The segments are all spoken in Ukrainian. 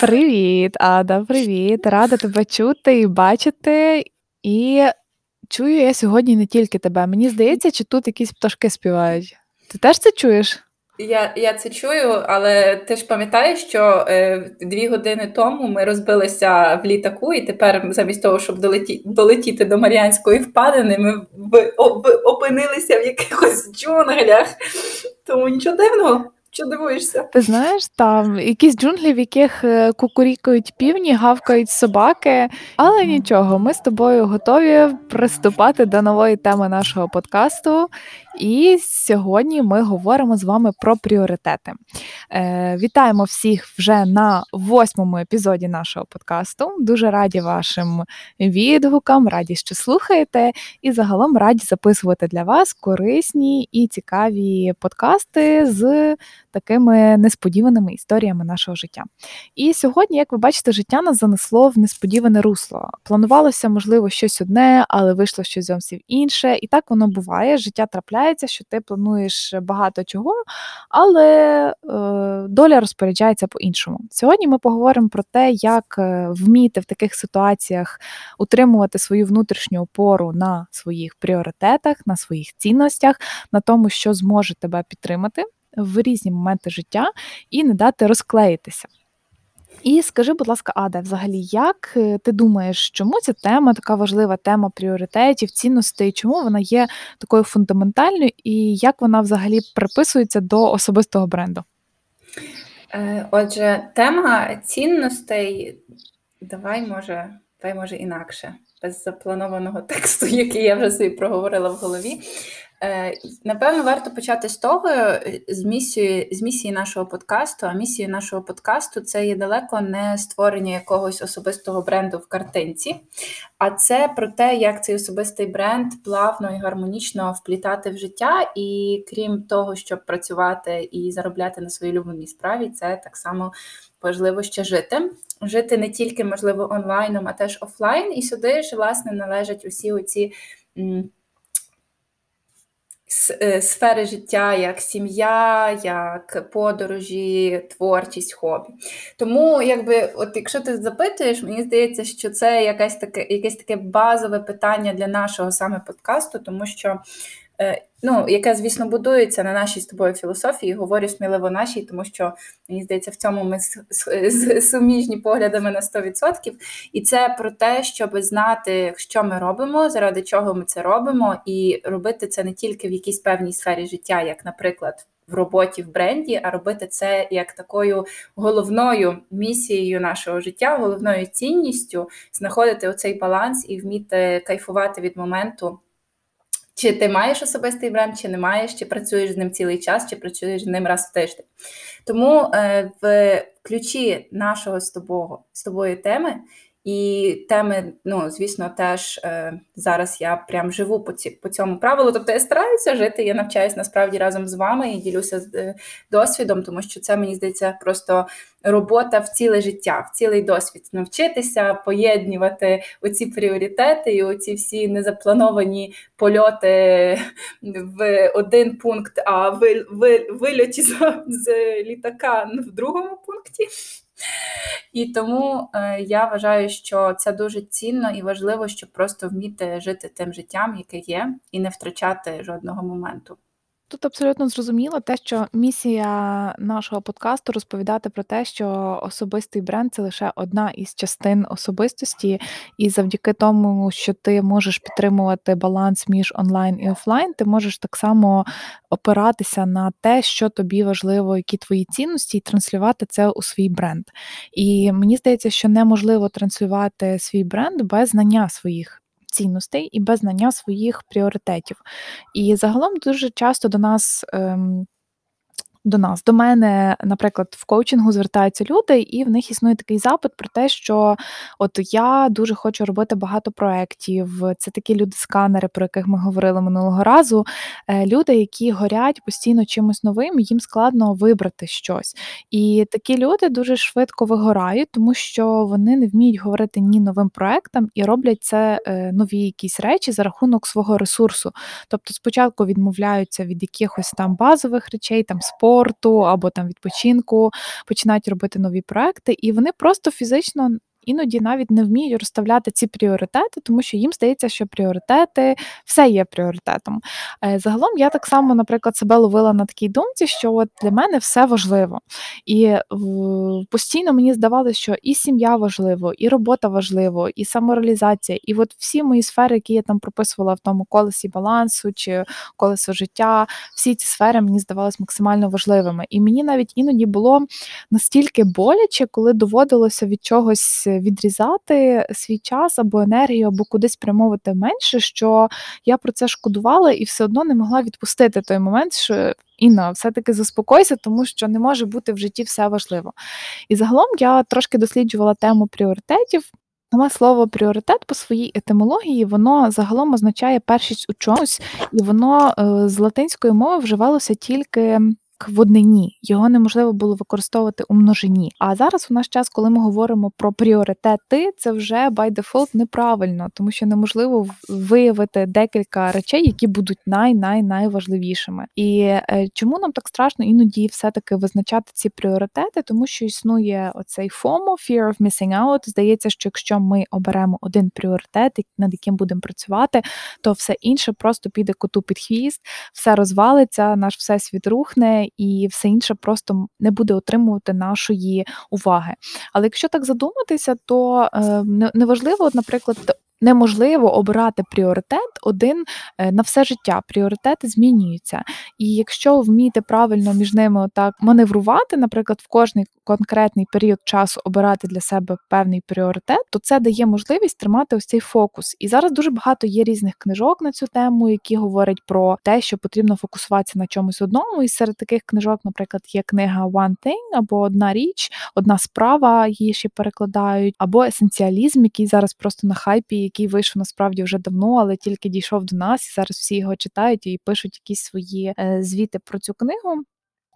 Привіт, Ада, привіт. Рада тебе чути і бачити. І чую я сьогодні не тільки тебе. Мені здається, чи тут якісь пташки співають. Ти теж це чуєш? Я я це чую, але ти ж пам'ятаєш, що е, дві години тому ми розбилися в літаку, і тепер, замість того, щоб долеті, долетіти до Маріанської впадини, ми в, в, опинилися в якихось джунглях. Тому нічого дивного. Що дивуєшся? Ти знаєш, там якісь джунглі, в яких е, кукурікають півні, гавкають собаки, але нічого, ми з тобою готові приступати до нової теми нашого подкасту. І сьогодні ми говоримо з вами про пріоритети. Е, Вітаємо всіх вже на восьмому епізоді нашого подкасту. Дуже раді вашим відгукам, раді, що слухаєте, і загалом раді записувати для вас корисні і цікаві подкасти з такими несподіваними історіями нашого життя. І сьогодні, як ви бачите, життя нас занесло в несподіване русло. Планувалося, можливо, щось одне, але вийшло щось зовсім інше. І так воно буває. Життя трапляється, що ти плануєш багато чого, але е, доля розпоряджається по-іншому. Сьогодні ми поговоримо про те, як е, вміти в таких ситуаціях утримувати свою внутрішню опору на своїх пріоритетах, на своїх цінностях, на тому, що зможе тебе підтримати в різні моменти життя і не дати розклеїтися. І скажи, будь ласка, Ада, взагалі, як е, ти думаєш, чому ця тема така важлива тема пріоритетів, цінностей, чому вона є такою фундаментальною, і як вона взагалі приписується до особистого бренду? Е, отже, тема цінностей, давай може, давай може інакше, без запланованого тексту, який я вже собі проговорила в голові. Е, напевно, варто почати з того, е, з місії з місії нашого подкасту. А місією нашого подкасту це є далеко не створення якогось особистого бренду в картинці, а це про те, як цей особистий бренд плавно і гармонічно вплітати в життя. І крім того, щоб працювати і заробляти на своїй улюбленій справі, це так само важливо ще жити. Жити не тільки можливо онлайном, а теж офлайн. І сюди ж власне належать усі оці. Е, сфери життя, як сім'я, як подорожі, творчість, хобі. Тому, якби, от якщо ти запитуєш, мені здається, що це якесь таке якесь таке базове питання для нашого саме подкасту, тому що ну, яке, звісно, будується на нашій з тобою філософії, говорю сміливо нашій, тому що мені здається, в цьому ми суміжні поглядами на 100%. І це про те, щоб знати, що ми робимо, заради чого ми це робимо, і робити це не тільки в якійсь певній сфері життя, як, наприклад, в роботі в бренді, а робити це як такою головною місією нашого життя, головною цінністю знаходити оцей баланс і вміти кайфувати від моменту. Чи ти маєш особистий бренд, чи не маєш, чи працюєш з ним цілий час, чи працюєш з ним раз в тиждень. Тому е, в ключі нашого з тобою, з тобою теми і теми, ну, звісно, теж е, зараз я прям живу по ці, по цьому правилу. Тобто я стараюся жити, я навчаюся насправді разом з вами і ділюся з е, досвідом, тому що це мені здається просто робота в ціле життя, в цілий досвід навчитися поєднувати оці пріоритети і оці всі незаплановані польоти в один пункт, а ви, вильоті з, з літака в другому пункті. І тому е, я вважаю, що це дуже цінно і важливо, щоб просто вміти жити тим життям, яке є, і не втрачати жодного моменту. Тут абсолютно зрозуміло те, що місія нашого подкасту розповідати про те, що особистий бренд це лише одна із частин особистості, і завдяки тому, що ти можеш підтримувати баланс між онлайн і офлайн, ти можеш так само опиратися на те, що тобі важливо, які твої цінності, і транслювати це у свій бренд. І мені здається, що неможливо транслювати свій бренд без знання своїх цінностей і без знання своїх пріоритетів. І загалом дуже часто до нас. Ем, до нас, до мене, наприклад, в коучингу звертаються люди, і в них існує такий запит про те, що от я дуже хочу робити багато проєктів. Це такі люди-сканери, про яких ми говорили минулого разу. Е, люди, які горять постійно чимось новим, їм складно вибрати щось. І такі люди дуже швидко вигорають, тому що вони не вміють говорити ні новим проектам і роблять це е, нові якісь речі за рахунок свого ресурсу. Тобто, спочатку відмовляються від якихось там базових речей, там спорту, спорту або там відпочинку, починають робити нові проекти, і вони просто фізично іноді навіть не вміють розставляти ці пріоритети, тому що їм здається, що пріоритети все є пріоритетом. Е, загалом я так само, наприклад, себе ловила на такій думці, що от для мене все важливо. І постійно мені здавалося, що і сім'я важливо, і робота важливо, і самореалізація. І от всі мої сфери, які я там прописувала в тому колесі балансу чи колесо життя, всі ці сфери мені здавалися максимально важливими. І мені навіть іноді було настільки боляче, коли доводилося від чогось відрізати свій час або енергію, або кудись прямовувати менше, що я про це шкодувала і все одно не могла відпустити той момент, що Інна, все-таки заспокойся, тому що не може бути в житті все важливо. І загалом я трошки досліджувала тему пріоритетів. Саме слово пріоритет по своїй етимології, воно загалом означає першість у чомусь, і воно е, з латинської мови вживалося тільки в однині, його неможливо було використовувати у множині. А зараз у наш час, коли ми говоримо про пріоритети, це вже by default неправильно, тому що неможливо виявити декілька речей, які будуть най найважливішими. І е, чому нам так страшно іноді все-таки визначати ці пріоритети, тому що існує оцей FOMO, fear of missing out. Здається, що якщо ми оберемо один пріоритет, над яким будемо працювати, то все інше просто піде коту під хвіст, все розвалиться, наш всесвіт рухне і все інше просто не буде отримувати нашої уваги. Але якщо так задуматися, то е, неважливо, наприклад, неможливо обирати пріоритет один е, на все життя. Пріоритети змінюються. І якщо вміти правильно між ними отак маневрувати, наприклад, в кожний конкретний період часу обирати для себе певний пріоритет, то це дає можливість тримати ось цей фокус. І зараз дуже багато є різних книжок на цю тему, які говорять про те, що потрібно фокусуватися на чомусь одному. І серед таких книжок, наприклад, є книга One Thing або одна річ, одна справа, її ще перекладають, або есенціалізм, який зараз просто на хайпі який вийшов насправді вже давно, але тільки дійшов до нас, і зараз всі його читають і пишуть якісь свої е, звіти про цю книгу.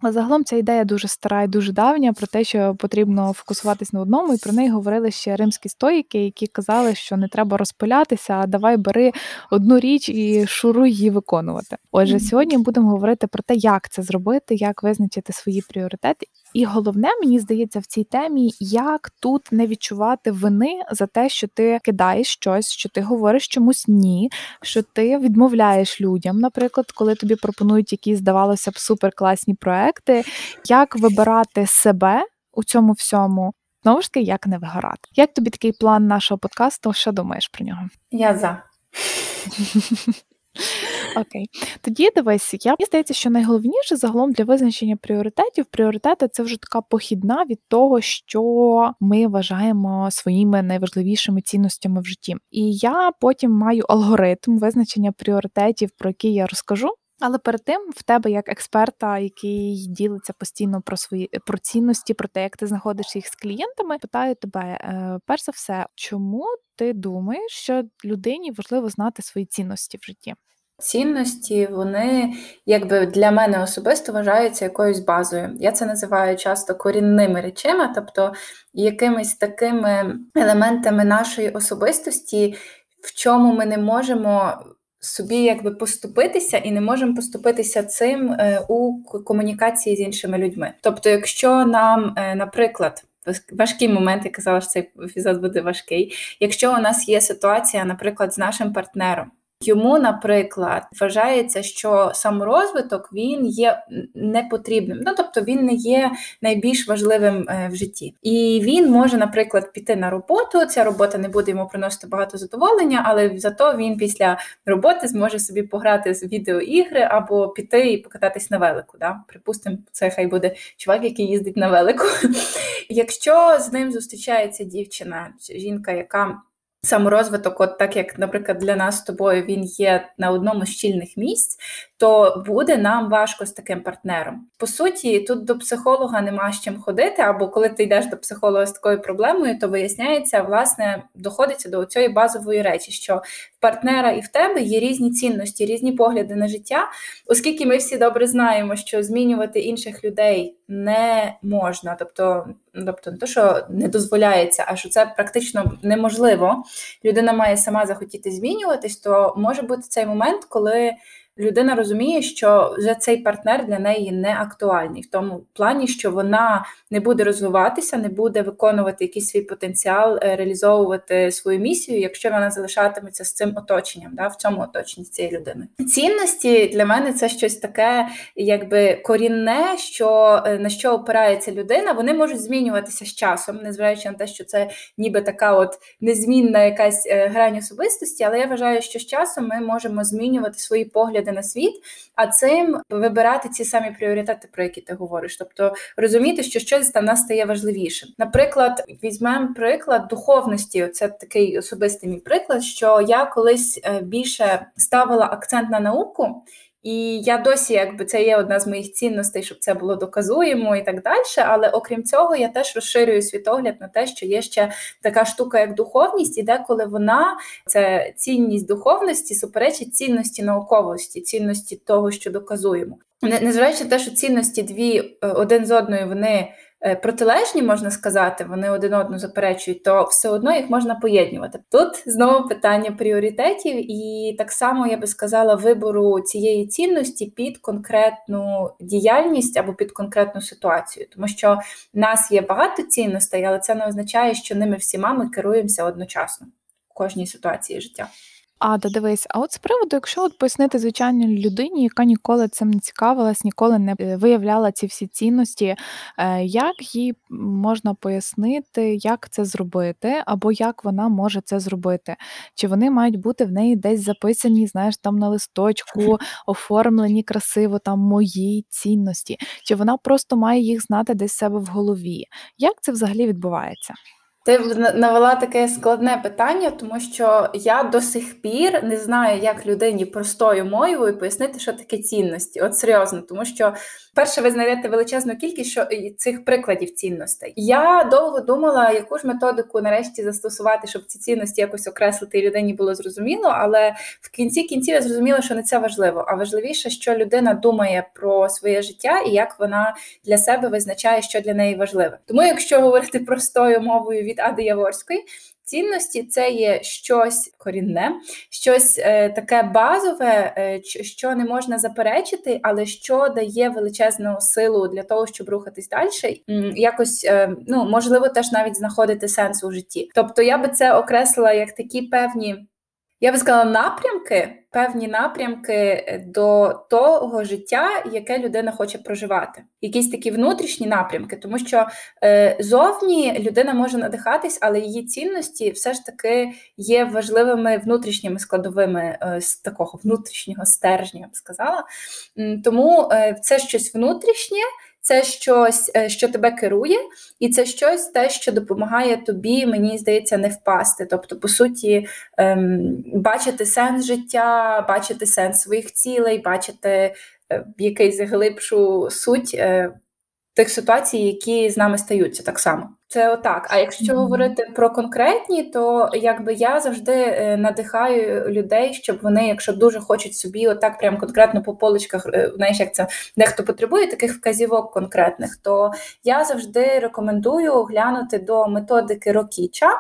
Але загалом ця ідея дуже стара і дуже давня про те, що потрібно фокусуватись на одному, і про неї говорили ще римські стоїки, які казали, що не треба розпилятися, а давай бери одну річ і шуруй її виконувати. Отже, сьогодні будемо говорити про те, як це зробити, як визначити свої пріоритети. І головне, мені здається, в цій темі, як тут не відчувати вини за те, що ти кидаєш щось, що ти говориш чомусь ні, що ти відмовляєш людям, наприклад, коли тобі пропонують якісь, здавалося б, суперкласні проекти, як вибирати себе у цьому всьому. Знову ж таки, як не вигорати. Як тобі такий план нашого подкасту? Що думаєш про нього? Я за. Окей, тоді дивись, я мені здається, що найголовніше загалом для визначення пріоритетів пріоритети це вже така похідна від того, що ми вважаємо своїми найважливішими цінностями в житті. І я потім маю алгоритм визначення пріоритетів, про який я розкажу. Але перед тим в тебе як експерта, який ділиться постійно про свої про цінності, про те, як ти знаходишся їх з клієнтами, питаю тебе е, перш за все, чому ти думаєш, що людині важливо знати свої цінності в житті? Цінності, вони якби для мене особисто вважаються якоюсь базою. Я це називаю часто корінними речами, тобто якимись такими елементами нашої особистості, в чому ми не можемо собі якби поступитися і не можемо поступитися цим е, у комунікації з іншими людьми. Тобто, якщо нам, е, наприклад, важкий момент, я казала, що цей епізод буде важкий. Якщо у нас є ситуація, наприклад, з нашим партнером. Йому, наприклад, вважається, що саморозвиток він є непотрібним, ну тобто він не є найбільш важливим е, в житті. І він може, наприклад, піти на роботу. Ця робота не буде йому приносити багато задоволення, але зато він після роботи зможе собі пограти з відеоігри або піти і покататись на велику. Да? Припустимо, це хай буде чувак, який їздить на велику. Якщо з ним зустрічається дівчина, жінка, яка саморозвиток, от так як, наприклад, для нас з тобою він є на одному з щільних місць, то буде нам важко з таким партнером. По суті, тут до психолога нема з чим ходити, або коли ти йдеш до психолога з такою проблемою, то виясняється, власне, доходиться до цієї базової речі, що в партнера і в тебе є різні цінності, різні погляди на життя, оскільки ми всі добре знаємо, що змінювати інших людей не можна, тобто, тобто не то, що не дозволяється, а що це практично неможливо. Людина має сама захотіти змінюватись, то може бути цей момент, коли людина розуміє, що вже цей партнер для неї не актуальний, в тому плані, що вона не буде розвиватися, не буде виконувати якийсь свій потенціал, е, реалізовувати свою місію, якщо вона залишатиметься з цим оточенням, да, в цьому оточенні цієї людини. Цінності для мене це щось таке, якби корінне, що е, на що опирається людина. Вони можуть змінюватися з часом, незважаючи на те, що це ніби така от незмінна якась е, грань особистості, але я вважаю, що з часом ми можемо змінювати свої погляди на світ, а цим вибирати ці самі пріоритети, про які ти говориш. Тобто розуміти, що щось для нас стає важливішим. Наприклад, візьмемо приклад духовності. Це такий особистий мій приклад, що я колись е, більше ставила акцент на науку. І я досі, якби це є одна з моїх цінностей, щоб це було доказуємо і так далі. Але окрім цього, я теж розширюю світогляд на те, що є ще така штука, як духовність, і деколи вона це цінність духовності суперечить цінності науковості, цінності того, що доказуємо. Незважаючи на те, що цінності дві е, один з одною вони. Е, протилежні, можна сказати, вони один одну заперечують, то все одно їх можна поєднувати. Тут знову питання пріоритетів, і так само я би сказала вибору цієї цінності під конкретну діяльність або під конкретну ситуацію, тому що в нас є багато цінностей, але це не означає, що ними всіма ми керуємося одночасно в кожній ситуації життя. А, да дивись, а от з приводу, якщо от пояснити звичайній людині, яка ніколи цим не цікавилась, ніколи не е, виявляла ці всі цінності, е, як їй можна пояснити, як це зробити, або як вона може це зробити? Чи вони мають бути в неї десь записані, знаєш, там на листочку, оформлені красиво там мої цінності, чи вона просто має їх знати десь в себе в голові? Як це взагалі відбувається? Ти навела таке складне питання, тому що я до сих пір не знаю, як людині простою мовою пояснити, що таке цінності. От серйозно, тому що перше ви знайдете величезну кількість що, цих прикладів цінностей. Я довго думала, яку ж методику нарешті застосувати, щоб ці цінності якось окреслити і людині було зрозуміло. Але в кінці кінців я зрозуміла, що не це важливо. А важливіше, що людина думає про своє життя і як вона для себе визначає, що для неї важливе. Тому, якщо говорити простою мовою від Ади Яворської, Цінності це є щось корінне, щось е, таке базове, е, що не можна заперечити, але що дає величезну силу для того, щоб рухатись далі, якось е, ну можливо теж навіть знаходити сенс у житті. Тобто я би це окреслила як такі певні. Я би сказала напрямки, певні напрямки е, до того життя, яке людина хоче проживати. Якісь такі внутрішні напрямки, тому що е, зовні людина може надихатись, але її цінності все ж таки є важливими внутрішніми складовими е, з такого внутрішнього стержня, я б сказала. Тому це щось внутрішнє це щось, е, що тебе керує, і це щось те, що допомагає тобі, мені здається, не впасти. Тобто, по суті, ем, бачити сенс життя, бачити сенс своїх цілей, бачити е, якийсь глибшу суть е, тих ситуацій, які з нами стаються так само. Це отак. А якщо mm-hmm. говорити про конкретні, то якби я завжди е, надихаю людей, щоб вони, якщо дуже хочуть собі, отак прям конкретно по поличках, е, знаєш, як це дехто потребує таких вказівок конкретних, то я завжди рекомендую глянути до методики Рокіча.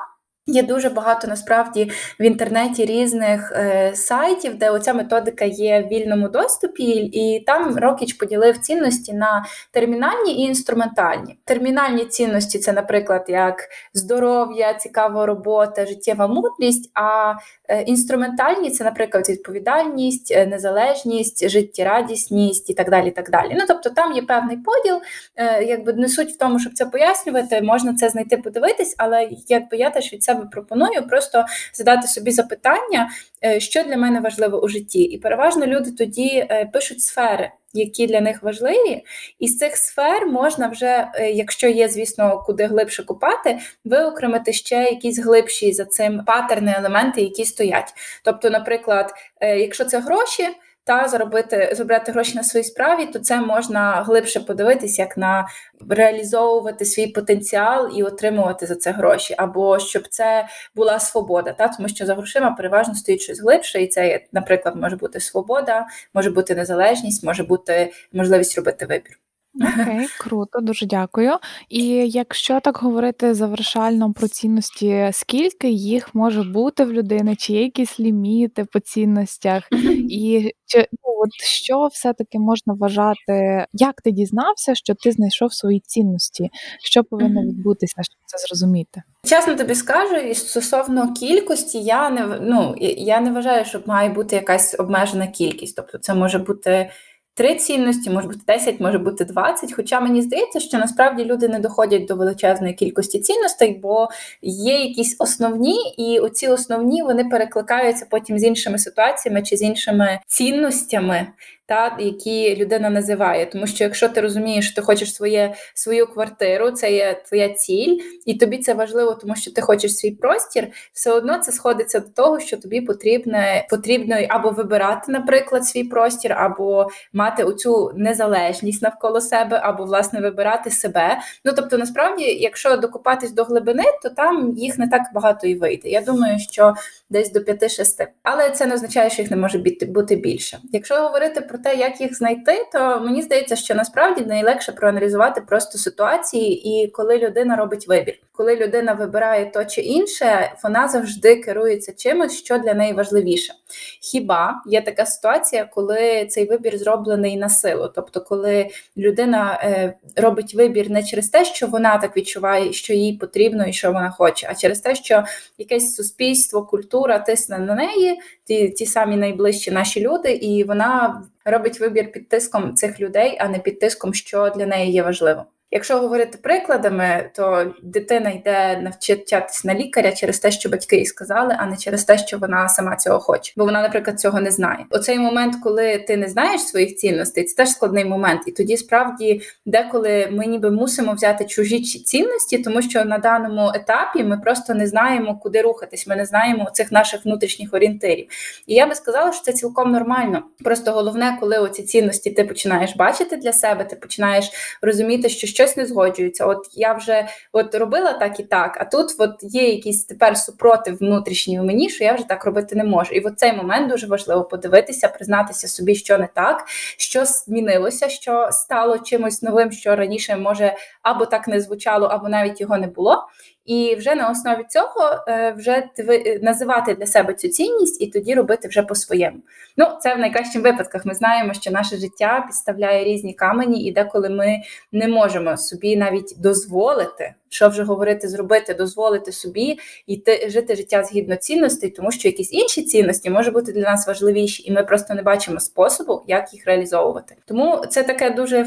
Є дуже багато насправді в інтернеті різних е, сайтів, де оця методика є в вільному доступі, і там Рокіч поділив цінності на термінальні і інструментальні. Термінальні цінності це, наприклад, як здоров'я, цікава робота, життєва мудрість. А е, інструментальні це, наприклад, відповідальність, е, незалежність, життєрадісність і так далі. так далі. Ну тобто там є певний поділ, е, якби не суть в тому, щоб це пояснювати, можна це знайти, подивитись, але якби я теж від себе себе пропоную просто задати собі запитання, е, що для мене важливо у житті. І переважно люди тоді е, пишуть сфери. Які для них важливі, і з цих сфер можна вже, е, якщо є, звісно, куди глибше купати, виокремити ще якісь глибші за цим патерни, елементи, які стоять. Тобто, наприклад, якщо це гроші, та заробити заробляти гроші на своїй справі, то це можна глибше подивитись, як на реалізовувати свій потенціал і отримувати за це гроші, або щоб це була свобода, та тому що за грошима переважно стоїть щось глибше, і це, наприклад, може бути свобода, може бути незалежність, може бути можливість робити вибір. Окей, круто, дуже дякую. І якщо так говорити завершально про цінності, скільки їх може бути в людини, чи є якісь ліміти по цінностях? І чи ну, от що все-таки можна вважати, як ти дізнався, що ти знайшов свої цінності? Що повинно Мгм. відбутися, щоб це зрозуміти? Чесно тобі скажу, і стосовно кількості, я не в- ну, я не вважаю, що має бути якась обмежена кількість. Тобто це може бути три цінності, може бути 10, може бути 20. Хоча мені здається, що насправді люди не доходять до величезної кількості цінностей, бо є якісь основні, і оці основні вони перекликаються потім з іншими ситуаціями чи з іншими цінностями, та, які людина називає. Тому що якщо ти розумієш, що ти хочеш своє, свою квартиру, це є твоя ціль, і тобі це важливо, тому що ти хочеш свій простір, все одно це сходиться до того, що тобі потрібне, потрібно або вибирати, наприклад, свій простір, або мати оцю незалежність навколо себе, або власне вибирати себе. Ну тобто, насправді, якщо докопатись до глибини, то там їх не так багато і вийде. Я думаю, що десь до 5-6. Але це не означає, що їх не може бути більше. Якщо говорити про те, як їх знайти, то мені здається, що насправді найлегше проаналізувати просто ситуації, і коли людина робить вибір, коли людина вибирає то чи інше, вона завжди керується чимось, що для неї важливіше. Хіба є така ситуація, коли цей вибір зроблений на силу, тобто, коли людина е, робить вибір не через те, що вона так відчуває, що їй потрібно і що вона хоче, а через те, що якесь суспільство, культура тисне на неї, ті, ті самі найближчі наші люди, і вона робить вибір під тиском цих людей, а не під тиском, що для неї є важливо. Якщо говорити прикладами, то дитина йде навчатись на лікаря через те, що батьки їй сказали, а не через те, що вона сама цього хоче, бо вона, наприклад, цього не знає. Оцей момент, коли ти не знаєш своїх цінностей, це теж складний момент. І тоді справді деколи ми ніби мусимо взяти чужі цінності, тому що на даному етапі ми просто не знаємо, куди рухатись. Ми не знаємо цих наших внутрішніх орієнтирів. І я би сказала, що це цілком нормально. Просто головне, коли оці цінності ти починаєш бачити для себе, ти починаєш розуміти, що щось не згоджується. От я вже от робила так і так, а тут от є якийсь тепер супротив внутрішній у мені, що я вже так робити не можу. І в цей момент дуже важливо подивитися, признатися собі, що не так, що змінилося, що стало чимось новим, що раніше може або так не звучало, або навіть його не було. І вже на основі цього е, вже називати для себе цю цінність і тоді робити вже по-своєму. Ну, це в найкращих випадках. Ми знаємо, що наше життя підставляє різні камені, і деколи ми не можемо собі навіть дозволити, що вже говорити, зробити, дозволити собі йти жити життя згідно цінностей, тому що якісь інші цінності можуть бути для нас важливіші, і ми просто не бачимо способу, як їх реалізовувати. Тому це таке дуже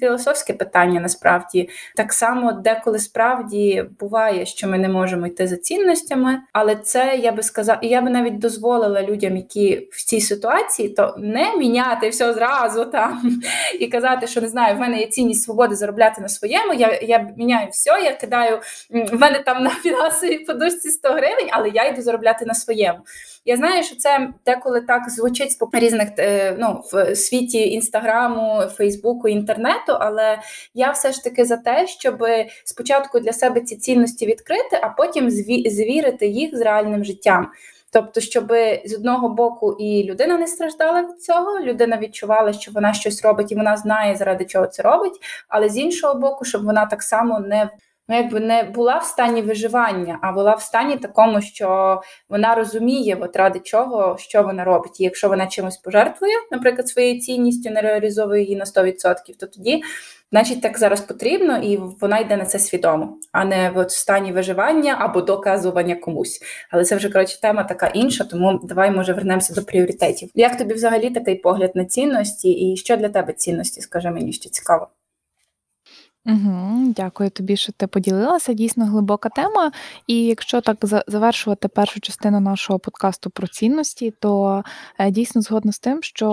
філософське питання. Насправді так само, деколи справді буває, що ми не можемо йти за цінностями, але це я би сказала, і я би навіть дозволила людям, які в цій ситуації, то не міняти все зразу там і казати, що не знаю, в мене є цінність свободи заробляти на своєму. Я я міняю все, я кидаю в мене там на фінансовій подушці 100 гривень, але я йду заробляти на своєму. Я знаю, що це деколи так звучить з різних ну, в світі інстаграму, фейсбуку, інтернету, але я все ж таки за те, щоб спочатку для себе ці цінності відкрити, а потім звірити їх з реальним життям. Тобто, щоб з одного боку і людина не страждала від цього, людина відчувала, що вона щось робить і вона знає, заради чого це робить, але з іншого боку, щоб вона так само не ну, якби не була в стані виживання, а була в стані такому, що вона розуміє, от ради чого, що вона робить. І якщо вона чимось пожертвує, наприклад, своєю цінністю не реалізовує її на 100%, то тоді. Значить, так зараз потрібно, і вона йде на це свідомо, а не в стані виживання або доказування комусь. Але це вже коротше тема така інша, тому давай може вернемося до пріоритетів. Як тобі взагалі такий погляд на цінності, і що для тебе цінності? Скажи мені, що цікаво. Угу, Дякую тобі, що ти поділилася. Дійсно глибока тема. І якщо так завершувати першу частину нашого подкасту про цінності, то е, дійсно згодна з тим, що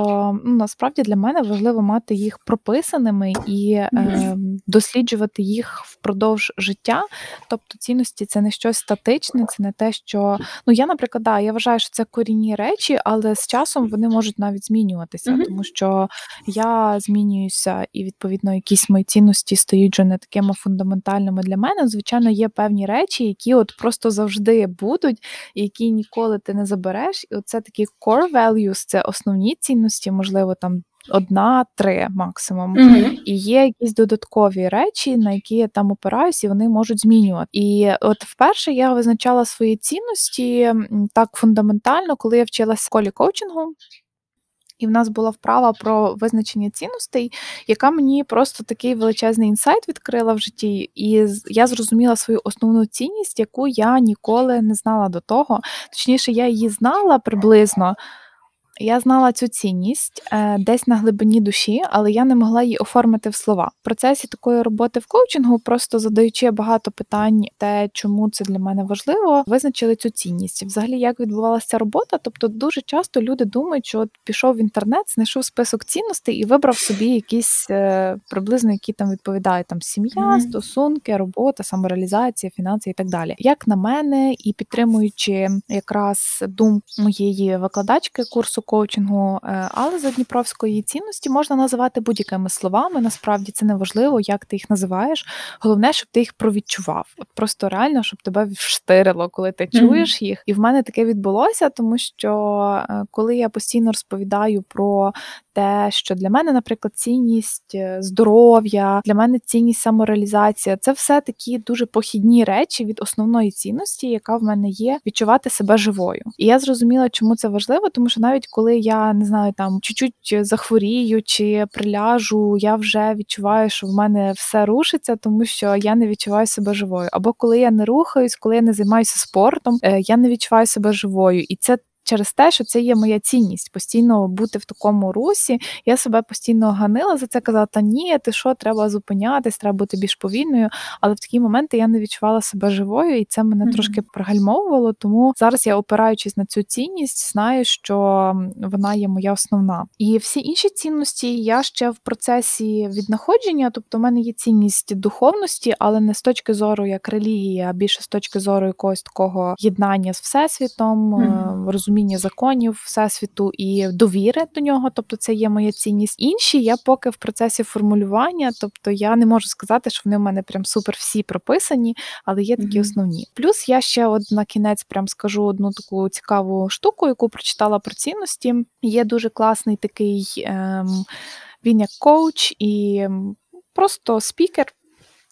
ну, насправді для мене важливо мати їх прописаними і е, досліджувати їх впродовж життя. Тобто цінності це не щось статичне, це не те, що ну я, наприклад, да, я вважаю, що це корінні речі, але з часом вони можуть навіть змінюватися, тому що я змінююся, і відповідно якісь мої цінності стають стають такими фундаментальними для мене. Звичайно, є певні речі, які от просто завжди будуть, які ніколи ти не забереш. І оце такі core values, це основні цінності, можливо, там одна-три максимум. Мгм. І є якісь додаткові речі, на які я там опираюсь, і вони можуть змінювати. І от вперше я визначала свої цінності так фундаментально, коли я вчилася в школі коучингу. І в нас була вправа про визначення цінностей, яка мені просто такий величезний інсайт відкрила в житті, і я зрозуміла свою основну цінність, яку я ніколи не знала до того. Точніше, я її знала приблизно. Я знала цю цінність е, десь на глибині душі, але я не могла її оформити в слова. В процесі такої роботи в коучингу, просто задаючи багато питань, те, чому це для мене важливо, визначили цю цінність. Взагалі, як відбувалася робота? Тобто, дуже часто люди думають, що от пішов в інтернет, знайшов список цінностей і вибрав собі якісь е, приблизно, які там відповідають там сім'я, Мгм. стосунки, робота, самореалізація, фінанси і так далі. Як на мене, і підтримуючи якраз думку моєї викладачки курсу коучингу, е, але за Дніпровської цінності можна називати будь-якими словами. Насправді це не важливо, як ти їх називаєш. Головне, щоб ти їх провідчував. От просто реально, щоб тебе вштирило, коли ти Мгм. чуєш їх. І в мене таке відбулося, тому що е, коли я постійно розповідаю про те, що для мене, наприклад, цінність е, здоров'я, для мене цінність самореалізація це все такі дуже похідні речі від основної цінності, яка в мене є, відчувати себе живою. І я зрозуміла, чому це важливо, тому що навіть коли я не знаю, там чуть-чуть захворію чи приляжу, я вже відчуваю, що в мене все рушиться, тому що я не відчуваю себе живою. Або коли я не рухаюсь, коли я не займаюся спортом, е, я не відчуваю себе живою, і це. Через те, що це є моя цінність, постійно бути в такому русі. Я себе постійно ганила за це, казала, та ні, ти що, треба зупинятись, треба бути більш повільною. Але в такі моменти я не відчувала себе живою, і це мене Мгм. трошки пригальмовувало. Тому зараз я, опираючись на цю цінність, знаю, що вона є моя основна. І всі інші цінності я ще в процесі віднаходження, тобто в мене є цінність духовності, але не з точки зору як релігії, а більше з точки зору якогось такого єднання з всесвітом, Мгм. е, розуміння законів всесвіту і довіри до нього. Тобто, це є моя цінність. Інші я поки в процесі формулювання, тобто я не можу сказати, що вони в мене прям супер всі прописані, але є такі Мгм. основні. Плюс я ще от на кінець прям скажу одну таку цікаву штуку, яку прочитала про цінності. Є дуже класний такий. Ем, він як коуч і просто спікер.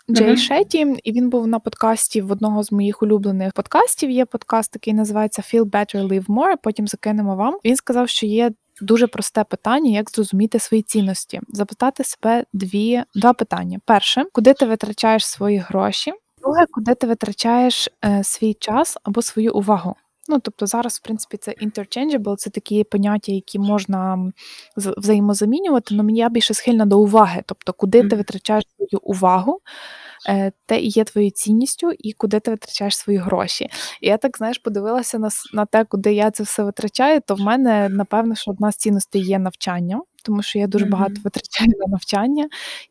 Джей Мгм. Шеті, і він був на подкасті в одного з моїх улюблених подкастів. Є подкаст, який називається Feel Better, Live More. Потім закинемо вам. Він сказав, що є дуже просте питання, як зрозуміти свої цінності. Запитати себе дві два питання: перше, куди ти витрачаєш свої гроші? Друге, куди ти витрачаєш е, свій час або свою увагу. Ну, тобто зараз, в принципі, це interchangeable, це такі поняття, які можна взаємозамінювати, але я більше схильна до уваги. Тобто, куди ти витрачаєш свою увагу, е, те і є твоєю цінністю, і куди ти витрачаєш свої гроші. І я так знаєш, подивилася на, на те, куди я це все витрачаю, то в мене напевно, що одна з цінностей є навчання, тому що я дуже багато витрачаю на навчання,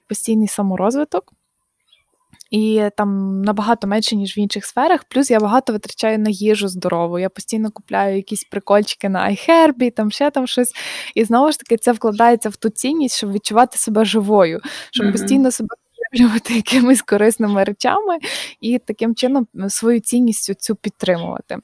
постійний саморозвиток. І там набагато менше, ніж в інших сферах. Плюс я багато витрачаю на їжу здорову. Я постійно купляю якісь прикольчики на iHerb, там ще там щось. І знову ж таки, це вкладається в ту цінність, щоб відчувати себе живою, щоб Мгм. постійно себе підживлювати якимись корисними речами і таким чином свою цінність цю підтримувати.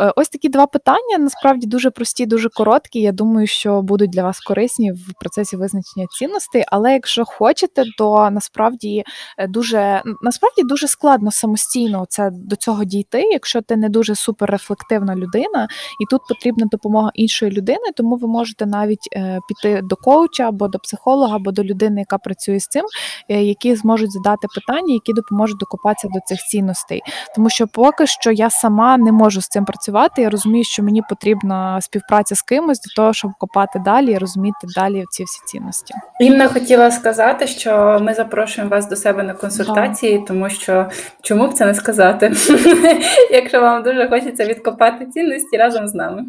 Е, Ось такі два питання насправді дуже прості, дуже короткі. Я думаю, що будуть для вас корисні в процесі визначення цінностей. Але якщо хочете, то насправді е, дуже насправді дуже складно самостійно це до цього дійти, якщо ти не дуже суперрефлективна людина, і тут потрібна допомога іншої людини, тому ви можете навіть е, піти до коуча або до психолога, або до людини, яка працює з цим, які зможуть задати питання, які допоможуть докопатися до цих цінностей. Тому що поки що я сама не можу з цим працювати. Я розумію, що мені потрібна співпраця з кимось для того, щоб копати далі і розуміти далі ці всі цінності. Інна хотіла сказати, що ми запрошуємо вас до себе на консультації, тому що чому б це не сказати? Якщо вам дуже хочеться відкопати цінності разом з нами.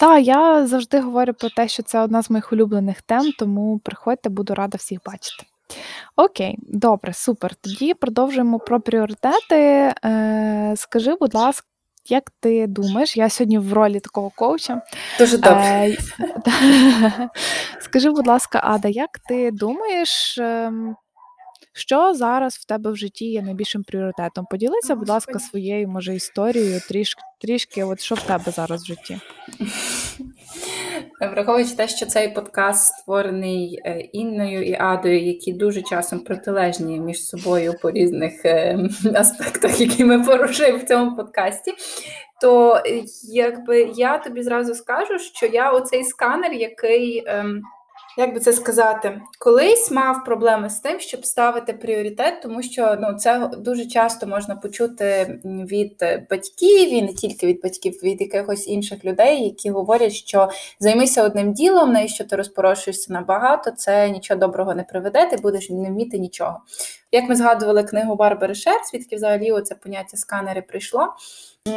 Та я завжди говорю про те, що це одна з моїх улюблених тем, тому приходьте, буду рада всіх бачити. Окей, добре, супер. Тоді продовжуємо про пріоритети. Е, скажи, будь ласка, як ти думаєш, я сьогодні в ролі такого коуча. Дуже добре. Е, скажи, будь ласка, Ада, як ти думаєш, ем, що зараз в тебе в житті є найбільшим пріоритетом? Поділися, будь ласка, своєю, може, історією, трішки, трішки, от що в тебе зараз в житті? Враховуючи те, що цей подкаст створений е, Інною і Адою, які дуже часом протилежні між собою по різних е, аспектах, які ми порушуємо в цьому подкасті, то е, якби я тобі зразу скажу, що я оцей сканер, який. Як би це сказати, колись мав проблеми з тим, щоб ставити пріоритет, тому що ну це дуже часто можна почути від батьків, і не тільки від батьків, від якихось інших людей, які говорять, що займися одним ділом, на що ти розпорошуєшся набагато, це нічого доброго не приведе, ти будеш не вміти нічого. Як ми згадували книгу Барбари Шер, звідки взагалі оце поняття сканери прийшло.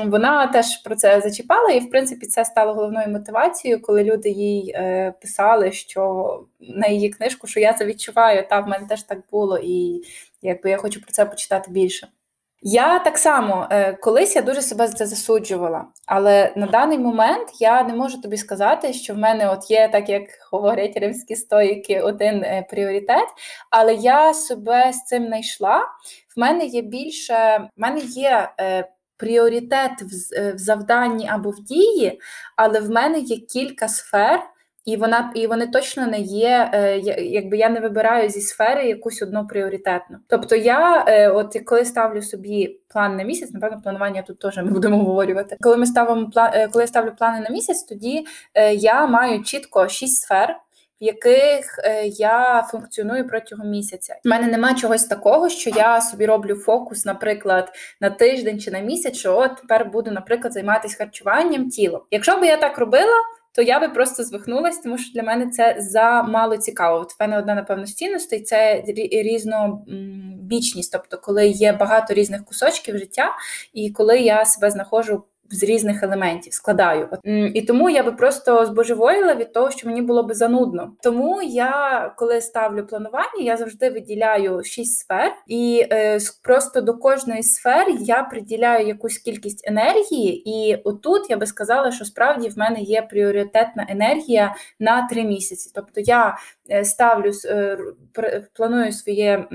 Вона теж про це зачіпала, і в принципі це стало головною мотивацією, коли люди їй е, писали, що на її книжку, що я це відчуваю, та в мене теж так було, і якби я хочу про це почитати більше. Я так само е, колись я дуже себе за це засуджувала, але на даний момент я не можу тобі сказати, що в мене от є, так як говорять римські стоїки, один е, пріоритет, але я себе з цим знайшла. В мене є більше, в мене є е, пріоритет в завданні або в дії, але в мене є кілька сфер. І вона і вони точно не є, е, якби я не вибираю зі сфери якусь одну пріоритетну. Тобто я, е, от коли ставлю собі план на місяць, напевно, планування тут теж ми будемо говорювати. Коли ми ставимо план, е, коли я ставлю плани на місяць, тоді я маю чітко шість сфер. В яких я функціоную протягом місяця. У мене немає чогось такого, що я собі роблю фокус, наприклад, на тиждень чи на місяць, що от тепер буду, наприклад, займатися харчуванням тілом. Якщо б я так робила, то я би просто звихнулась, тому що для мене це замало цікаво. От в мене одна, напевно, цінностей це рі- різнобічність, тобто, коли є багато різних кусочків життя, і коли я себе знаходжу. З різних елементів складаю, і тому я би просто збожеволіла від того, що мені було би занудно. Тому я, коли ставлю планування, я завжди виділяю шість сфер, і е, просто до кожної сфери я приділяю якусь кількість енергії. І отут я би сказала, що справді в мене є пріоритетна енергія на три місяці. Тобто я е, ставлю е, планую своє.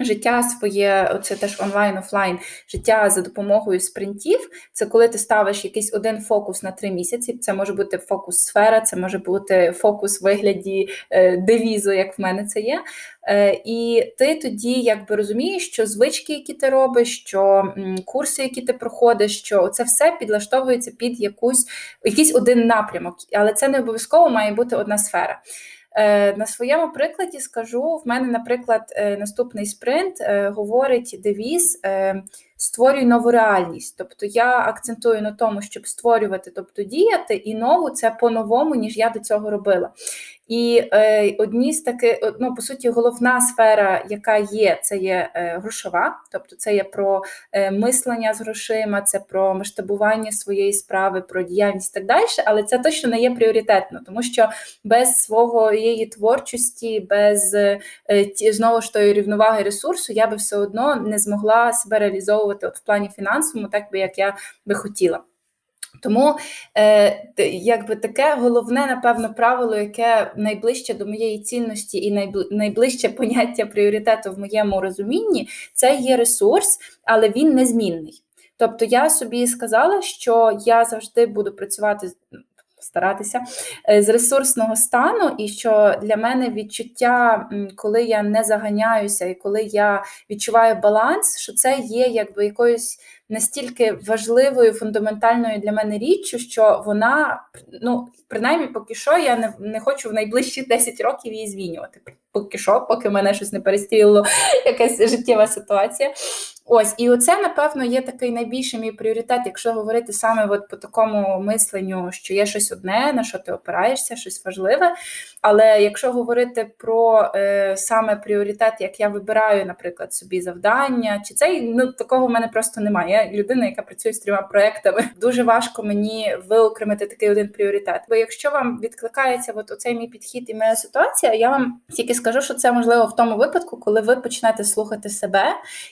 Життя своє, оце теж онлайн, офлайн життя за допомогою спринтів. Це коли ти ставиш якийсь один фокус на три місяці. Це може бути фокус сфера, це може бути фокус в вигляді е, девізу, як в мене це є. Е, і ти тоді якби розумієш, що звички, які ти робиш, що курси, які ти проходиш, що це все підлаштовується під якусь якийсь один напрямок, але це не обов'язково має бути одна сфера. Е, На своєму прикладі скажу: в мене, наприклад, е, наступний спринт е, говорить девіз створюй нову реальність. Тобто я акцентую на тому, щоб створювати, тобто діяти, і нову це по-новому, ніж я до цього робила. І е, одні з таких, ну по суті, головна сфера, яка є, це є е, грошова, тобто це є про е, мислення з грошима, це про масштабування своєї справи, про діяльність і так далі. Але це точно не є пріоритетно, тому що без свого її творчості, без е, ті, знову ж тої рівноваги ресурсу, я би все одно не змогла себе реалізовувати от в плані фінансовому, так би як я би хотіла. Тому е, якби таке головне, напевно, правило, яке найближче до моєї цінності і найбли- найближче поняття пріоритету в моєму розумінні, це є ресурс, але він незмінний. Тобто я собі сказала, що я завжди буду працювати старатися е, з ресурсного стану, і що для мене відчуття, коли я не заганяюся, і коли я відчуваю баланс, що це є якби якоюсь настільки важливою, фундаментальною для мене річчю, що вона, ну, принаймні, поки що, я не, не хочу в найближчі 10 років її змінювати. Поки що, поки мене щось не перестрілило, якась життєва ситуація. Ось, і оце, напевно, є такий найбільший мій пріоритет, якщо говорити саме от по такому мисленню, що є щось одне, на що ти опираєшся, щось важливе. Але якщо говорити про е, саме пріоритет, як я вибираю, наприклад, собі завдання, чи це ну такого в мене просто немає. Я людина, яка працює з трьома проектами. Дуже важко мені виокремити такий один пріоритет. Бо якщо вам відкликається от оцей мій підхід і моя ситуація, я вам тільки скажу, що це можливо в тому випадку, коли ви почнете слухати себе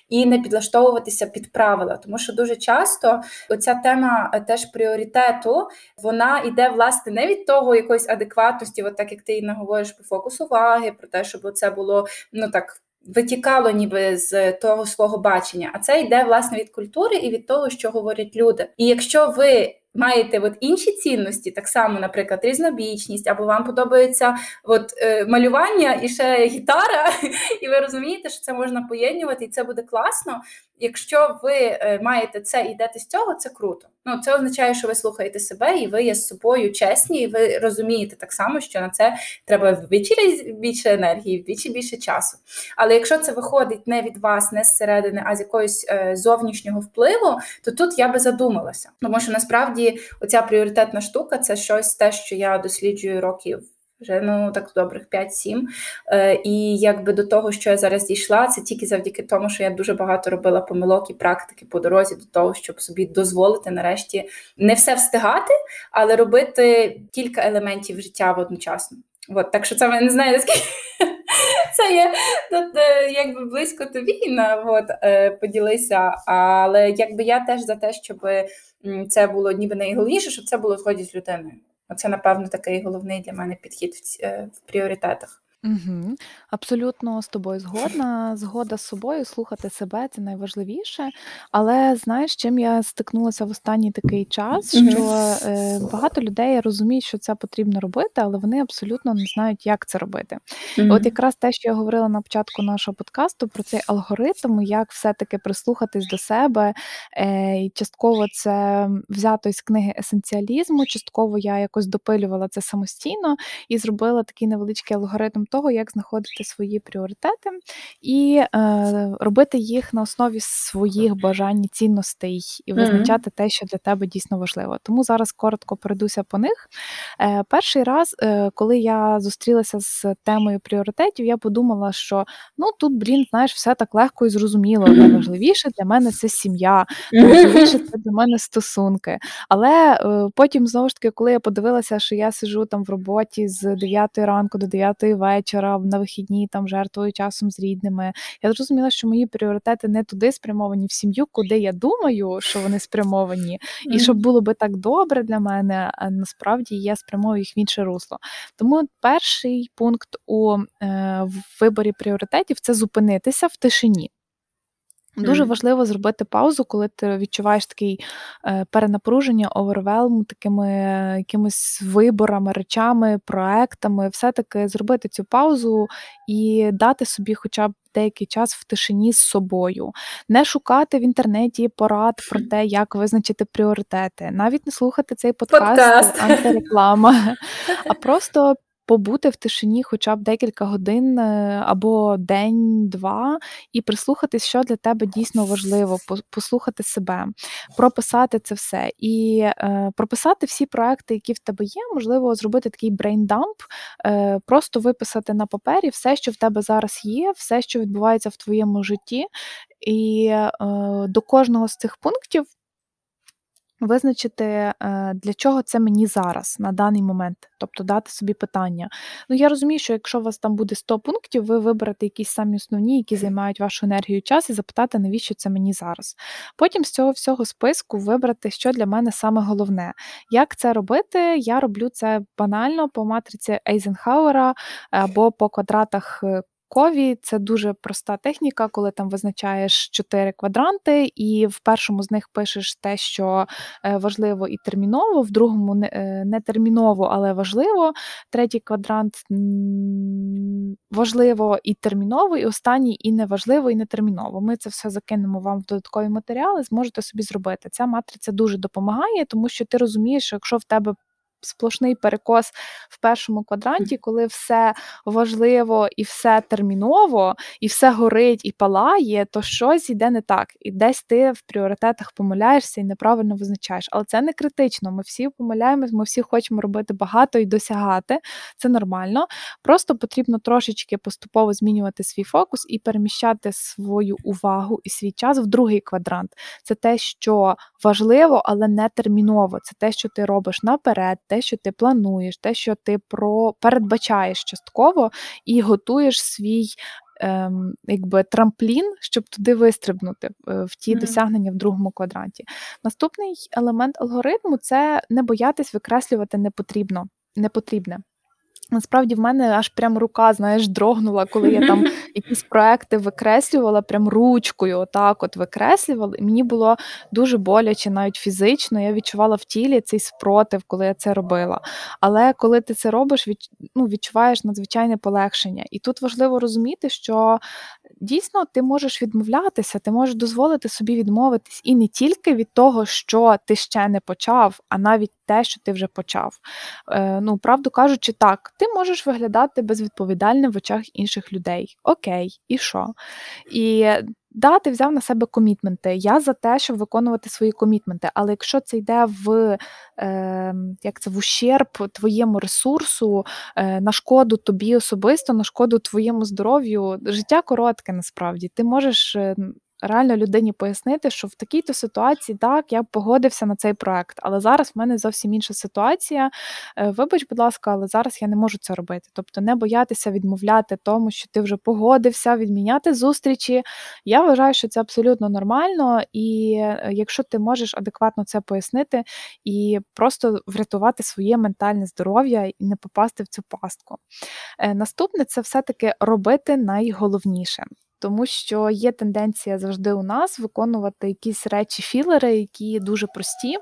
і не підлаштовуватися під правила, тому що дуже часто оця тема е, теж пріоритету вона йде власне не від того якоїсь адекватності, от так як ти і наговориш по фокусу уваги, про те, щоб це було ну так. Витікало ніби з того свого бачення, а це йде власне від культури і від того, що говорять люди. І якщо ви маєте от інші цінності, так само, наприклад, різнобічність, або вам подобається от, е, малювання і ще гітара, і ви розумієте, що це можна поєднувати, і це буде класно. Якщо ви е, маєте це і йдете з цього, це круто. Ну це означає, що ви слухаєте себе, і ви є з собою чесні, і ви розумієте так само, що на це треба вдвічі більше енергії, вдвічі більше часу. Але якщо це виходить не від вас, не зсередини, а з якогось е, зовнішнього впливу, то тут я би задумалася. Тому що насправді оця пріоритетна штука це щось те, що я досліджую років. Вже ну так добрих 5-7. Е, І якби до того, що я зараз дійшла, це тільки завдяки тому, що я дуже багато робила помилок і практики по дорозі до того, щоб собі дозволити нарешті не все встигати, але робити кілька елементів життя одночасно. От, так що це не знаю, наскільки це є тут, е, якби близько тобі от, е, поділися. Але якби я теж за те, щоб це було ніби найголовніше, щоб це було згоді з людиною. Оце, напевно, такий головний для мене підхід в, е, в пріоритетах. Угу. Абсолютно з тобою згодна. Згода з собою, слухати себе це найважливіше. Але знаєш, чим я стикнулася в останній такий час, Мгм. що е, багато людей розуміють, що це потрібно робити, але вони абсолютно не знають, як це робити. І От якраз те, що я говорила на початку нашого подкасту про цей алгоритм, як все-таки прислухатись до себе. Е, і частково це взято із книги есенціалізму, частково я якось допилювала це самостійно і зробила такий невеличкий алгоритм того, як знаходити свої пріоритети і е, робити їх на основі своїх бажань, і цінностей і визначати те, що для тебе дійсно важливо. Тому зараз коротко пройдуся по них. Е, перший раз, е, коли я зустрілася з темою пріоритетів, я подумала, що ну тут, блін, знаєш, все так легко і зрозуміло. Найважливіше для мене це сім'я, найважливіше це для мене стосунки. Але е, потім знову ж таки, коли я подивилася, що я сижу там в роботі з 9 ранку до 9 вечора, на вихідні там жертвую часом з рідними, я зрозуміла, що мої пріоритети не туди спрямовані в сім'ю, куди я думаю, що вони спрямовані, і щоб було би так добре для мене, а насправді я спрямовую їх в інше русло. Тому перший пункт у е, в виборі пріоритетів це зупинитися в тишині. Дуже важливо зробити паузу, коли ти відчуваєш такий е, перенапруження, overwhelm, такими якимись виборами, речами, проектами. Все-таки зробити цю паузу і дати собі хоча б деякий час в тишині з собою, не шукати в інтернеті порад про те, як визначити пріоритети, навіть не слухати цей подкаст, Подкаст. антиреклама, а просто побути в тишині хоча б декілька годин е, або день-два, і прислухатись, що для тебе дійсно важливо, послухати себе, прописати це все. І е, прописати всі проекти, які в тебе є, можливо, зробити такий брейндамп, е, просто виписати на папері все, що в тебе зараз є, все, що відбувається в твоєму житті. І е, до кожного з цих пунктів Визначити, е, для чого це мені зараз, на даний момент, тобто дати собі питання. Ну, я розумію, що якщо у вас там буде 100 пунктів, ви виберете якісь самі основні, які займають вашу енергію і час, і запитати, навіщо це мені зараз. Потім з цього всього списку вибрати, що для мене саме головне. Як це робити? Я роблю це банально по матриці Ейзенхауера або по квадратах Кові це дуже проста техніка, коли там визначаєш чотири квадранти, і в першому з них пишеш те, що е, важливо і терміново, в другому не, е, терміново, але важливо. Третій квадрант важливо і терміново, і останній і неважливо, і не терміново. Ми це все закинемо вам в додаткові матеріали, зможете собі зробити. Ця матриця дуже допомагає, тому що ти розумієш, що якщо в тебе сплошний перекос в першому квадранті, коли все важливо і все терміново, і все горить і палає, то щось йде не так. І десь ти в пріоритетах помиляєшся і неправильно визначаєш. Але це не критично. Ми всі помиляємось, ми всі хочемо робити багато і досягати. Це нормально. Просто потрібно трошечки поступово змінювати свій фокус і переміщати свою увагу і свій час в другий квадрант. Це те, що важливо, але не терміново. Це те, що ти робиш наперед, те, що ти плануєш, те, що ти про передбачаєш частково і готуєш свій. Ем, якби трамплін, щоб туди вистрибнути е, в ті Мгм. досягнення в другому квадранті. Наступний елемент алгоритму це не боятись викреслювати непотрібно, непотрібне. Насправді в мене аж прям рука, знаєш, дрогнула, коли я там якісь проекти викреслювала, прям ручкою, отак от викреслювала. І мені було дуже боляче, навіть фізично. Я відчувала в тілі цей спротив, коли я це робила. Але коли ти це робиш, від, ну, відчуваєш надзвичайне полегшення. І тут важливо розуміти, що дійсно ти можеш відмовлятися, ти можеш дозволити собі відмовитись і не тільки від того, що ти ще не почав, а навіть те, що ти вже почав. Е, Ну, правду кажучи, так, ти можеш виглядати безвідповідальним в очах інших людей. Окей, і що? І да, ти взяв на себе комітменти. Я за те, щоб виконувати свої комітменти. Але якщо це йде в е, як це в ущерб твоєму ресурсу, е, на шкоду тобі особисто, на шкоду твоєму здоров'ю, життя коротке насправді. Ти можеш. Реально людині пояснити, що в такій-то ситуації так, я погодився на цей проект, але зараз в мене зовсім інша ситуація. Е, вибач, будь ласка, але зараз я не можу це робити. Тобто не боятися відмовляти тому, що ти вже погодився, відміняти зустрічі. Я вважаю, що це абсолютно нормально, і е, якщо ти можеш адекватно це пояснити і просто врятувати своє ментальне здоров'я і не попасти в цю пастку. Е, наступне це все-таки робити найголовніше тому що є тенденція завжди у нас виконувати якісь речі філери, які дуже прості,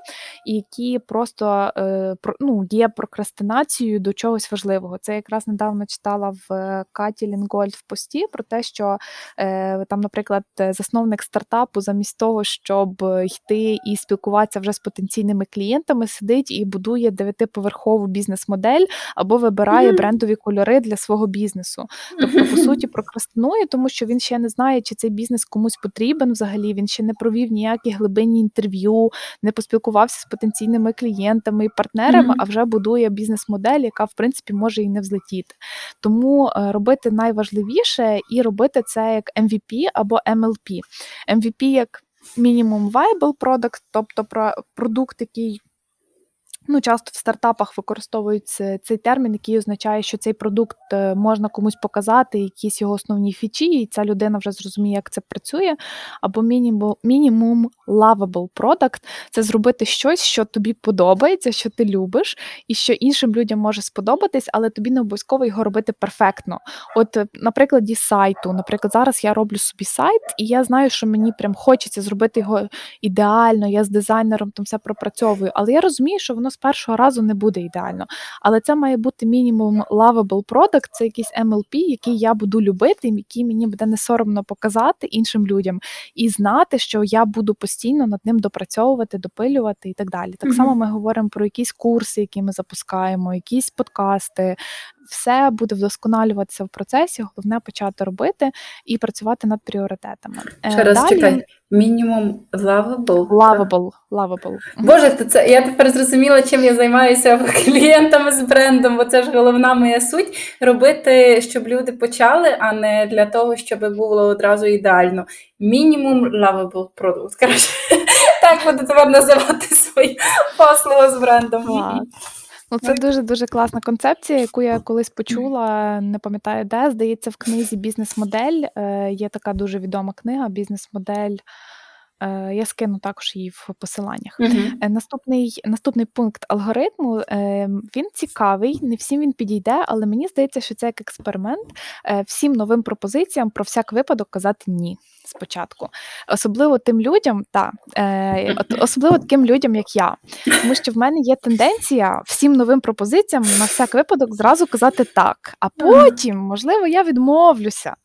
і які просто е, ну, є прокрастинацією до чогось важливого. Це якраз недавно читала в Каті Лінгольд в пості про те, що е, там, наприклад, засновник стартапу, замість того, щоб йти і спілкуватися вже з потенційними клієнтами, сидить і будує дев'ятиповерхову бізнес-модель або вибирає брендові кольори для свого бізнесу. Тобто, по суті, прокрастинує, тому що він ще ще не знає, чи цей бізнес комусь потрібен взагалі. Він ще не провів ніякі глибинні інтерв'ю, не поспілкувався з потенційними клієнтами і партнерами, mm-hmm. а вже будує бізнес-модель, яка в принципі може і не взлетіти. Тому е, робити найважливіше і робити це як MVP або MLP. MVP як Minimum Viable Product, тобто про продукт, який Ну, часто в стартапах використовують цей термін, який означає, що цей продукт е, можна комусь показати, якісь його основні фічі, і ця людина вже зрозуміє, як це працює. Або мінімум lovable product – це зробити щось, що тобі подобається, що ти любиш, і що іншим людям може сподобатись, але тобі не обов'язково його робити перфектно. От, е, на сайту, наприклад, зараз я роблю собі сайт, і я знаю, що мені прям хочеться зробити його ідеально. Я з дизайнером там все пропрацьовую, але я розумію, що воно з першого разу не буде ідеально. Але це має бути мінімум lovable product, це якийсь MLP, який я буду любити, який мені буде не соромно показати іншим людям, і знати, що я буду постійно над ним допрацьовувати, допилювати і так далі. Так mm-hmm. само ми говоримо про якісь курси, які ми запускаємо, якісь подкасти. Все буде вдосконалюватися в процесі. Головне почати робити і працювати над пріоритетами. Ще раз Далі... чекай. Мінімум lovable. Lovable. lovable. Боже, то це я тепер зрозуміла, чим я займаюся клієнтами з брендом, бо це ж головна моя суть робити, щоб люди почали, а не для того, щоб було одразу ідеально. Мінімум lovable. Коротше, так буду тепер називати свою послугу з брендом. Ну, це дуже дуже класна концепція, яку я колись почула, не пам'ятаю де. Здається, в книзі Бізнес-модель е, є така дуже відома книга Бізнес-модель. Е, я скину також її в посиланнях. uh Наступний наступний пункт алгоритму він цікавий, не всім він підійде, але мені здається, що це як експеримент. Всім новим пропозиціям про всяк випадок казати ні спочатку. Особливо тим людям, та, е, особливо таким людям, як я. Тому що в мене є тенденція всім новим пропозиціям на всяк випадок зразу казати так, а потім, можливо, я відмовлюся.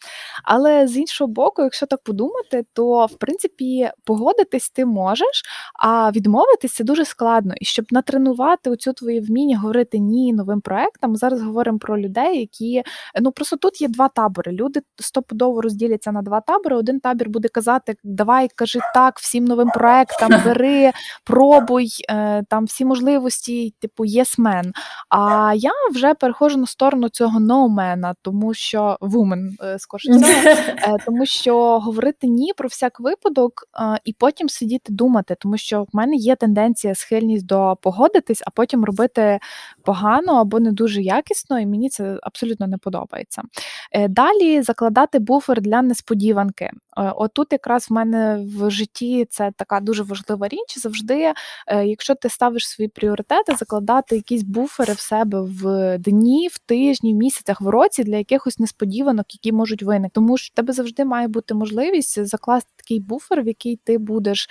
Але з іншого боку, якщо так подумати, то в принципі погодитись ти можеш, а відмовитись це дуже складно. І щоб натренувати оцю твоє вміння говорити ні новим проектам, зараз говоримо про людей, які ну просто тут є два табори. Люди стопудово розділяться на два табори. Один табір буде казати: Давай, кажи так, всім новим проектам, бери, пробуй е, там всі можливості, типу єсмен. А я вже переходжу на сторону цього ноумена, тому що вумен скорше всього, е, тому що говорити ні про всяк випадок і потім сидіти думати, тому що в мене є тенденція, схильність до погодитись, а потім робити погано або не дуже якісно, і мені це абсолютно не подобається. Е, далі закладати буфер для несподіванки. Е, отут якраз в мене в житті це така дуже важлива річ. Завжди, е, якщо ти ставиш свої пріоритети, закладати якісь буфери в себе в дні, в тижні, в місяцях, в році для якихось несподіванок, які можуть виникнути. Тому що в тебе завжди має бути можливість закласти такий буфер, в який ти будеш.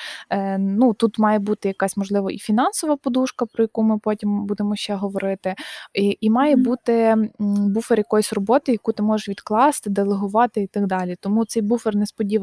Ну тут має бути якась можливо і фінансова подушка, про яку ми потім будемо ще говорити, і, і має бути буфер якоїсь роботи, яку ти можеш відкласти, делегувати і так далі. Тому цей буфер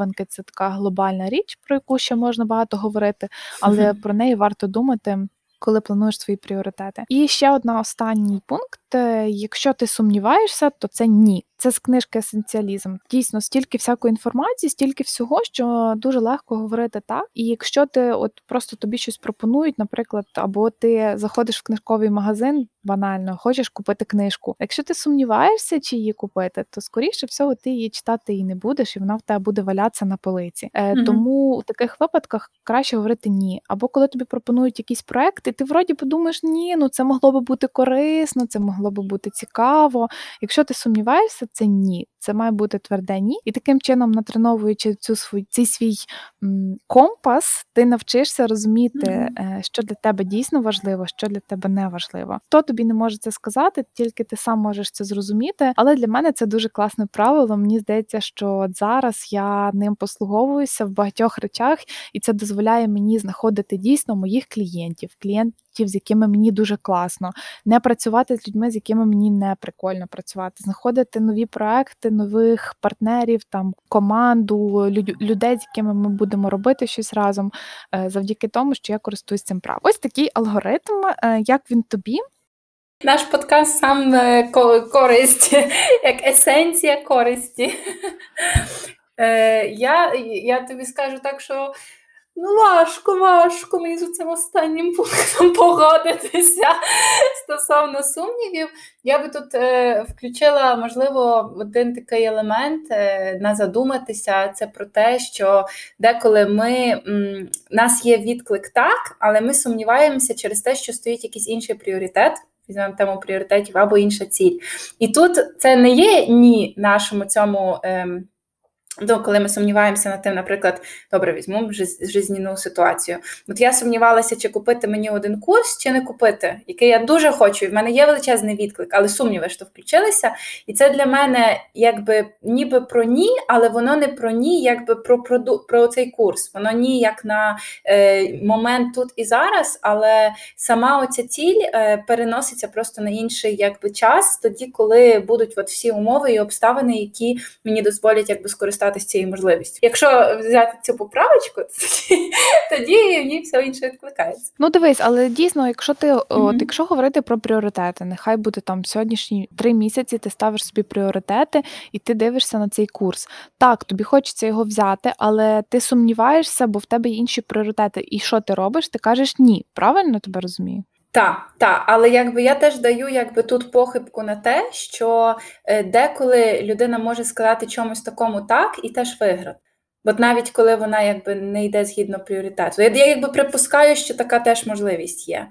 несподіванки це така глобальна річ, про яку ще можна багато говорити, але про неї варто думати. Коли плануєш свої пріоритети, і ще одна останній пункт: е, якщо ти сумніваєшся, то це ні. Це з книжки Есенціалізм. Дійсно, стільки всякої інформації, стільки всього, що дуже легко говорити так. І якщо ти от просто тобі щось пропонують, наприклад, або ти заходиш в книжковий магазин, банально хочеш купити книжку. Якщо ти сумніваєшся, чи її купити, то скоріше всього ти її читати її не будеш, і вона в тебе буде валятися на полиці. Е, угу. Тому у таких випадках краще говорити ні. Або коли тобі пропонують якісь проекти, ти вроді подумаєш, ні, ну це могло би бути корисно, це могло би бути цікаво. Якщо ти сумніваєшся це ні. Це має бути тверде ні. І таким чином, натреновануючи цю свій, цей свій компас, ти навчишся розуміти, mm-hmm. що для тебе дійсно важливо, що для тебе не важливо. Хто тобі не може це сказати, тільки ти сам можеш це зрозуміти. Але для мене це дуже класне правило. Мені здається, що зараз я ним послуговуюся в багатьох речах, і це дозволяє мені знаходити дійсно моїх клієнтів, клієнт з якими мені дуже класно, не працювати з людьми, з якими мені не прикольно працювати, знаходити нові проекти, нових партнерів, там команду, людей, з якими ми будемо робити щось разом, е, завдяки тому, що я користуюсь цим правом. Ось такий алгоритм, е, як він тобі. Наш подкаст сам е, користь, як есенція користі. Я я тобі скажу так, що Ну, важко, важко мені з цим останнім пунктом погодитися стосовно сумнівів. Я би тут е, включила, можливо, один такий елемент е, на задуматися. Це про те, що деколи ми м, нас є відклик так, але ми сумніваємося через те, що стоїть якийсь інший пріоритет. Візьмемо тему пріоритетів або інша ціль. І тут це не є ні нашому цьому. Е, Ну, коли ми сумніваємося на тим, наприклад, добре, візьму жизненну ситуацію. От я сумнівалася, чи купити мені один курс, чи не купити, який я дуже хочу. І в мене є величезний відклик, але сумніви що включилися. І це для мене якби ніби про ні, але воно не про ні, якби про про, про цей курс. Воно ні як на е, момент тут і зараз, але сама оця ціль е, переноситься просто на інший якби час, тоді, коли будуть от всі умови і обставини, які мені дозволять якби скористатися скористатися цією можливістю. Якщо взяти цю поправочку, тоді тоді в ній все інше відкликається. Ну дивись, але дійсно, якщо ти mm-hmm. от якщо говорити про пріоритети, нехай буде там сьогоднішні три місяці, ти ставиш собі пріоритети і ти дивишся на цей курс. Так, тобі хочеться його взяти, але ти сумніваєшся, бо в тебе є інші пріоритети. І що ти робиш? Ти кажеш ні. Правильно тебе розумію? Так, та, але якби я теж даю якби тут похибку на те, що е, деколи людина може сказати чомусь такому так і теж виграти. Бо навіть коли вона якби не йде згідно пріоритету. Я, я якби припускаю, що така теж можливість є.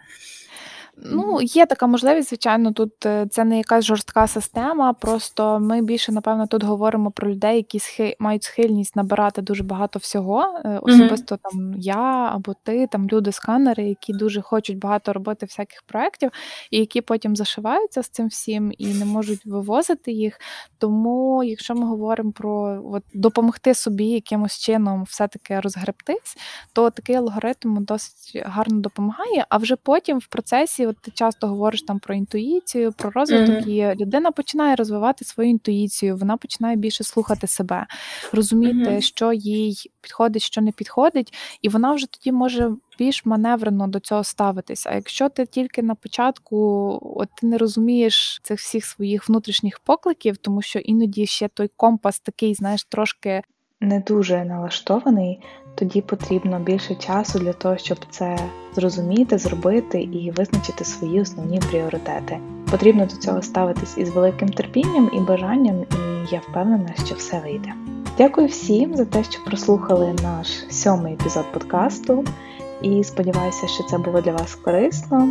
Ну, є така можливість, звичайно, тут е, це не якась жорстка система. Просто ми більше, напевно, тут говоримо про людей, які схи мають схильність набирати дуже багато всього. Е, особисто там я або ти, там люди-сканери, які дуже хочуть багато робити всяких проєктів, і які потім зашиваються з цим всім і не можуть вивозити їх. Тому, якщо ми говоримо про от, допомогти собі якимось чином все-таки розгребтись, то такий алгоритм досить гарно допомагає, а вже потім в процесі от ти часто говориш там про інтуїцію, про розвиток, mm-hmm. і людина починає розвивати свою інтуїцію, вона починає більше слухати себе, розуміти, mm-hmm. що їй підходить, що не підходить, і вона вже тоді може більш маневрено до цього ставитись. А якщо ти тільки на початку от ти не розумієш цих всіх своїх внутрішніх покликів, тому що іноді ще той компас такий, знаєш, трошки не дуже налаштований, тоді потрібно більше часу для того, щоб це зрозуміти, зробити і визначити свої основні пріоритети. Потрібно до цього ставитись із великим терпінням і бажанням, і я впевнена, що все вийде. Дякую всім за те, що прослухали наш сьомий епізод подкасту. І сподіваюся, що це було для вас корисно.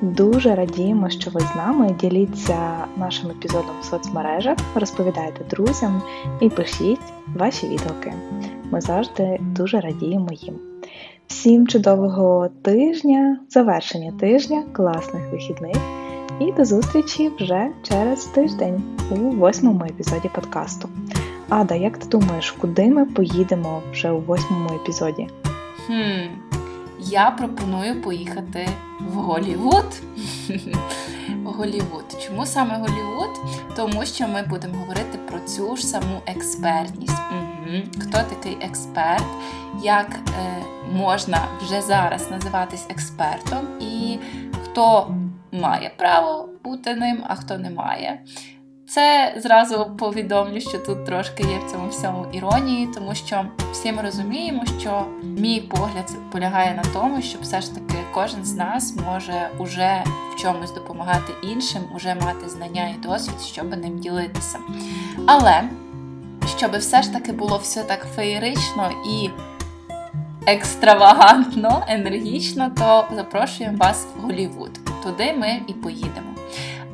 Дуже радіємо, що ви з нами. Діліться нашим епізодом в соцмережах, розповідайте друзям і пишіть ваші відгуки. Ми завжди дуже радіємо їм. Всім чудового тижня, завершення тижня, класних вихідних і до зустрічі вже через тиждень у восьмому епізоді подкасту. Ада, як ти думаєш, куди ми поїдемо вже у восьмому епізоді? Хм, я пропоную поїхати в Голівуд. Голівуд. Чому саме Голівуд? Тому що ми будемо говорити про цю ж саму експертність. Хто такий експерт? Як е, можна вже зараз називатись експертом, і хто має право бути ним, а хто не має. Це зразу повідомлю, що тут трошки є в цьому всьому іронії, тому що всі ми розуміємо, що мій погляд полягає на тому, що все ж таки кожен з нас може уже в чомусь допомагати іншим, уже мати знання і досвід, щоб ним ділитися. Але щоб все ж таки було все так феєрично і екстравагантно, енергічно, то запрошуємо вас в Голівуд. Туди ми і поїдемо.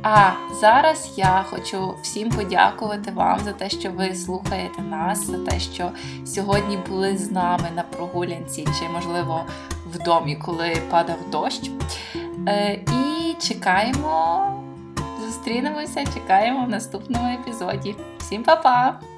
А зараз я хочу всім подякувати вам за те, що ви слухаєте нас, за те, що сьогодні були з нами на прогулянці, чи, можливо, в домі, коли падав дощ. Е, і чекаємо, зустрінемося, чекаємо в наступному епізоді. Всім па-па!